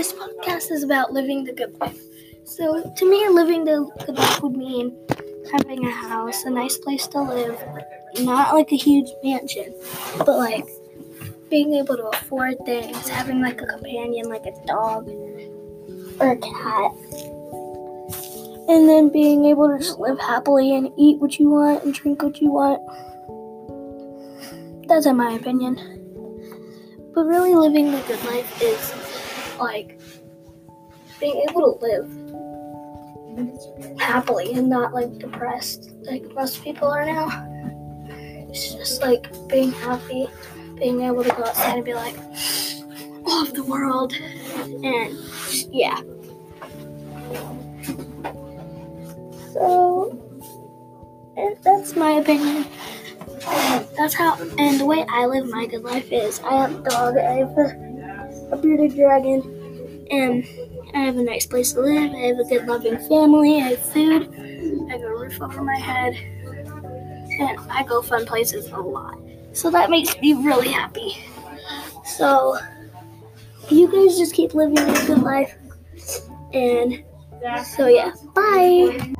this podcast is about living the good life. So, to me, living the good life would mean having a house, a nice place to live, not like a huge mansion, but like being able to afford things, having like a companion, like a dog or a cat, and then being able to just live happily and eat what you want and drink what you want. That's in my opinion. But really, living the good life is like being able to live happily and not like depressed like most people are now. It's just like being happy, being able to go outside and be like, love the world. And yeah. So, and that's my opinion. That's how, and the way I live my good life is I have a dog, I have a, a bearded dragon, and I have a nice place to live, I have a good loving family, I have food, I have a roof over my head, and I go fun places a lot. So that makes me really happy. So, you guys just keep living your good life, and so yeah, bye!